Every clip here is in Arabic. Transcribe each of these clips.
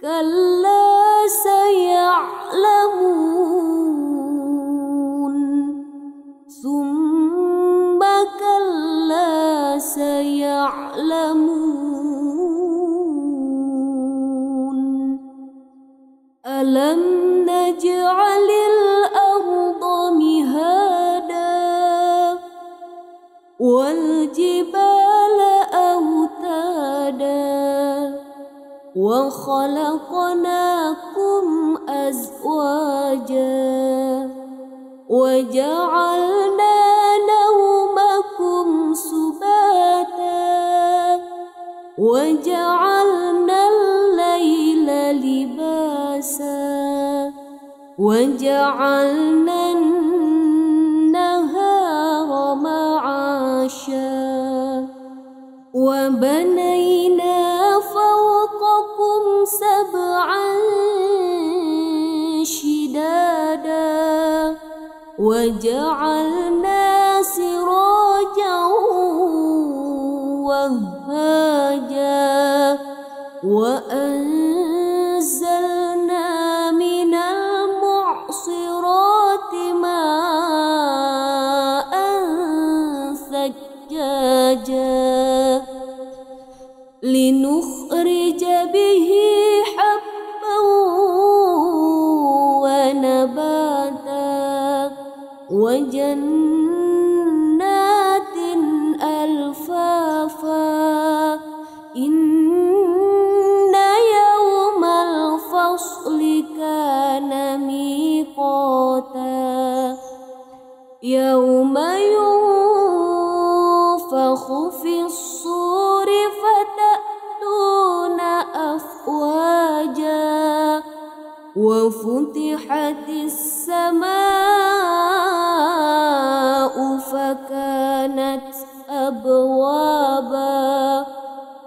كلا سيعلمون. ثم كلا سيعلمون. ألم وخلقناكم أزواجا وجعلنا نومكم سباتا وجعلنا الليل لباسا وجعلنا النهار معاشا وبنينا وجعلنا سراجا وهاجا وأنزلنا من المعصرات ماء ثجاجا وجنات ألفافا. إن يوم الفصل كان ميقاتا. يوم ينفخ في الصور فتأتون أفواجا. وفتحت السماء فكانت أبوابا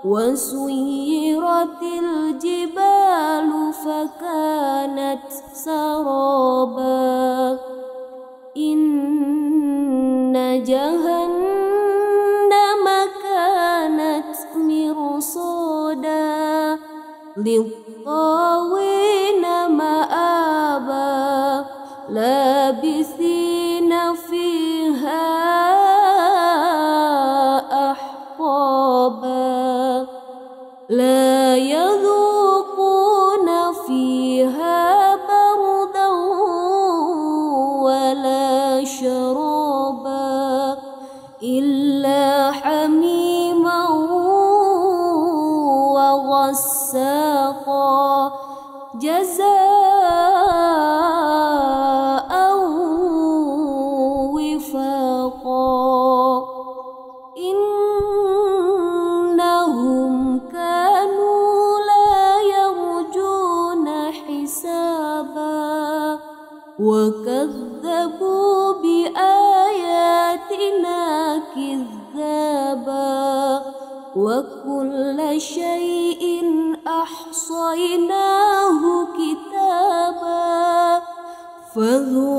وسيرت الجبال فكانت سرابا. إن جهنم كانت مرصادا للطاغين شرابا إلا حميما وغساقا جزاء وفاقا إنهم كانوا لا يرجون حسابا وكذبوا بآياتنا كذابا وكل شيء أحصيناه كتابا فذوقوا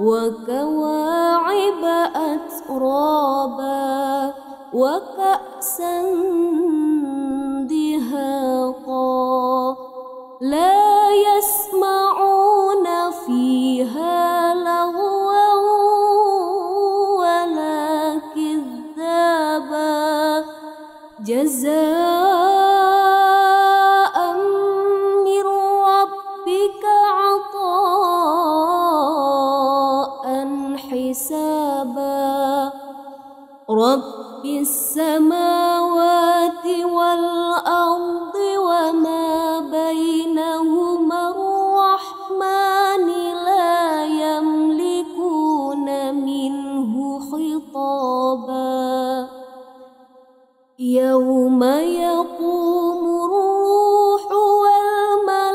وكواعب أترابا وكأسا دهاقا لا يوم يقوم الروح والملائكة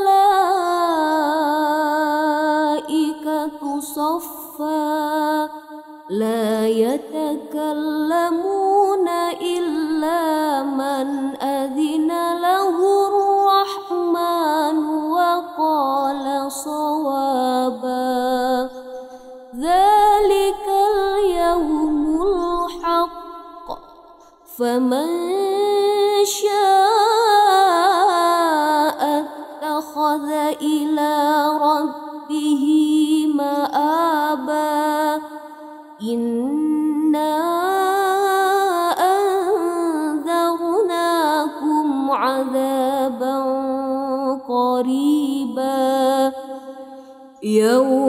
صفا لا يتكلمون إلا من أذن له الرحمن وقال صوابا. ذلك اليوم الحق. فمن شاء اتخذ إلى ربه مآبا. إنا أنذرناكم عذابا قريبا. يوم